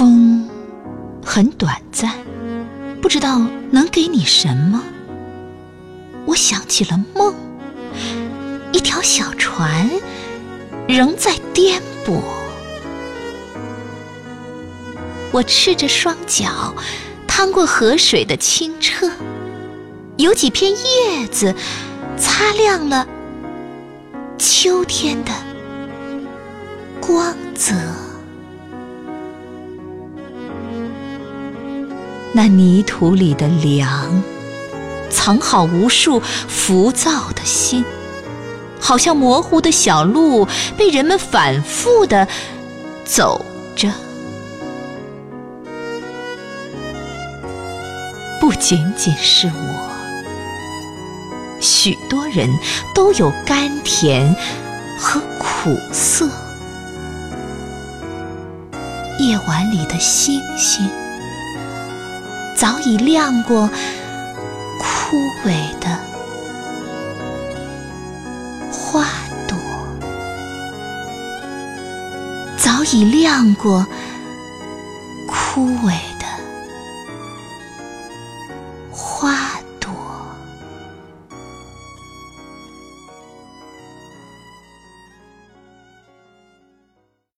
风很短暂，不知道能给你什么。我想起了梦，一条小船仍在颠簸。我赤着双脚趟过河水的清澈，有几片叶子擦亮了秋天的光泽。那泥土里的凉，藏好无数浮躁的心，好像模糊的小路，被人们反复的走着。不仅仅是我，许多人都有甘甜和苦涩。夜晚里的星星。早已亮过枯萎的花朵，早已亮过枯萎。